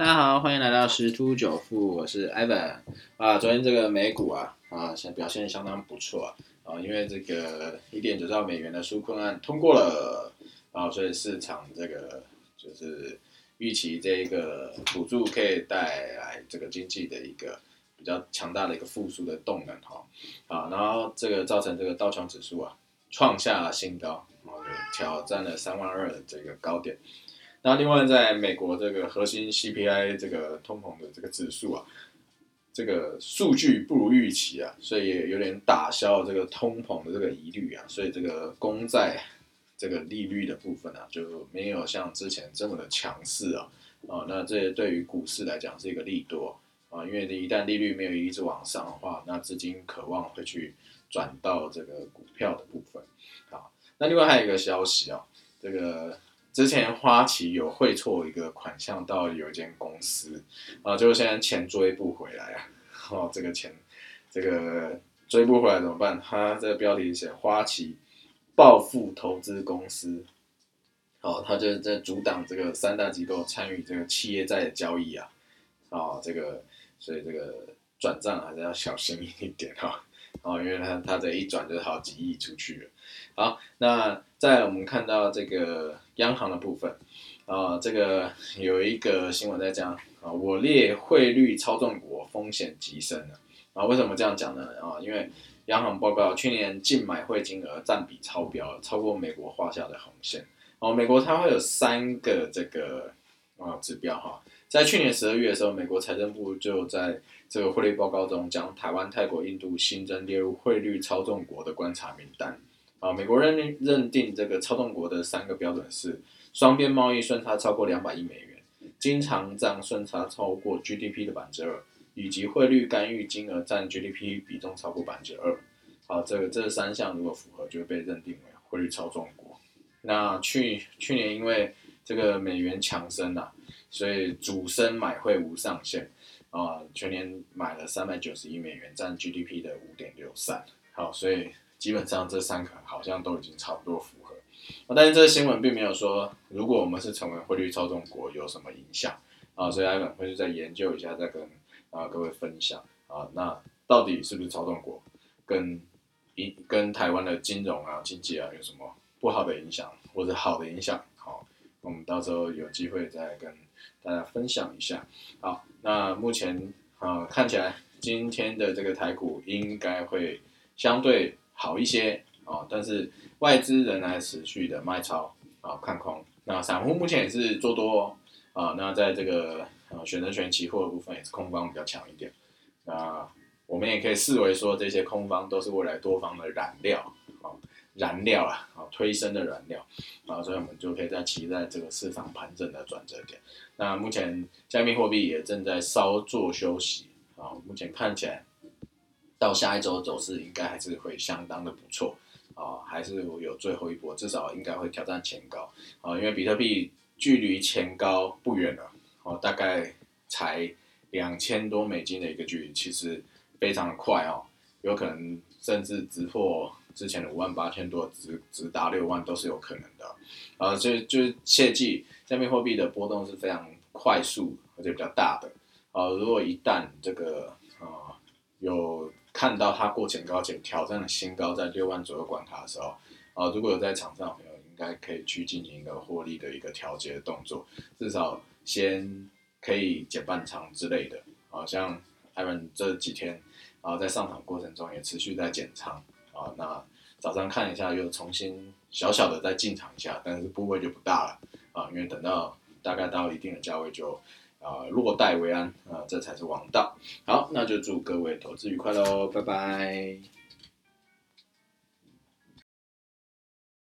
大家好，欢迎来到十突九富，我是 Evan 啊。昨天这个美股啊啊，现表现相当不错啊啊，因为这个一点九兆美元的纾困案通过了啊，所以市场这个就是预期这一个补助可以带来这个经济的一个比较强大的一个复苏的动能哈啊，然后这个造成这个道琼指数啊创下了新高，然后就挑战了三万二的这个高点。那另外，在美国这个核心 CPI 这个通膨的这个指数啊，这个数据不如预期啊，所以也有点打消这个通膨的这个疑虑啊，所以这个公债这个利率的部分啊，就没有像之前这么的强势啊，啊，那这对于股市来讲是一个利多啊，因为一旦利率没有一直往上的话，那资金渴望会去转到这个股票的部分好。那另外还有一个消息啊，这个。之前花旗有汇错一个款项到有一间公司，啊，就是现在钱追不回来啊，哦，这个钱，这个追不回来怎么办？他这个标题写花旗暴富投资公司，哦，他就在阻挡这个三大机构参与这个企业债的交易啊，啊，这个，所以这个转账还是要小心一点哈，哦，哦因为他他这一转就是好几亿出去了。好，那在我们看到这个央行的部分，啊，这个有一个新闻在讲啊，我列汇率操纵国风险极深了啊，为什么这样讲呢？啊，因为央行报告去年净买汇金额占比超标，超过美国画下的红线。哦，美国它会有三个这个啊指标哈，在去年十二月的时候，美国财政部就在这个汇率报告中将台湾、泰国、印度新增列入汇率操纵国的观察名单。啊，美国认认定这个操纵国的三个标准是：双边贸易顺差超过两百亿美元，经常账顺差超过 GDP 的百分之二，以及汇率干预金额占 GDP 比重超过百分之二。好，这个这三项如果符合，就会被认定为汇率操纵国。那去去年因为这个美元强升啊，所以主升买汇无上限啊，全年买了三百九十亿美元，占 GDP 的五点六三。好，所以。基本上这三个好像都已经差不多符合，但是这个新闻并没有说，如果我们是成为汇率操纵国有什么影响啊？所以艾文会去再研究一下，再跟啊各位分享啊，那到底是不是操纵国，跟一跟台湾的金融啊、经济啊有什么不好的影响，或者好的影响？我们到时候有机会再跟大家分享一下。好，那目前啊看起来今天的这个台股应该会相对。好一些啊，但是外资仍然持续的卖超啊，看空。那散户目前也是做多啊，那在这个呃选择权期货的部分也是空方比较强一点。那我们也可以视为说这些空方都是未来多方的燃料啊，燃料，啊推升的燃料啊，所以我们就可以在期待这个市场盘整的转折点。那目前加密货币也正在稍作休息啊，目前看起来。到下一周走势应该还是会相当的不错啊，还是有最后一波，至少应该会挑战前高啊，因为比特币距离前高不远了哦，大概才两千多美金的一个距离，其实非常的快哦，有可能甚至直破之前的五万八千多，直直达六万都是有可能的啊，就就切记，加密货币的波动是非常快速而且比较大的啊，如果一旦这个啊有看到它过前高且挑战了新高，在六万左右关卡的时候，啊，如果有在场上的朋友，应该可以去进行一个获利的一个调节的动作，至少先可以减半仓之类的。啊，像艾文这几天啊，在上场过程中也持续在减仓啊，那早上看一下又重新小小的再进场一下，但是部位就不大了啊，因为等到大概到一定的价位就。啊，落袋为安啊，这才是王道。好，那就祝各位投资愉快喽，拜拜。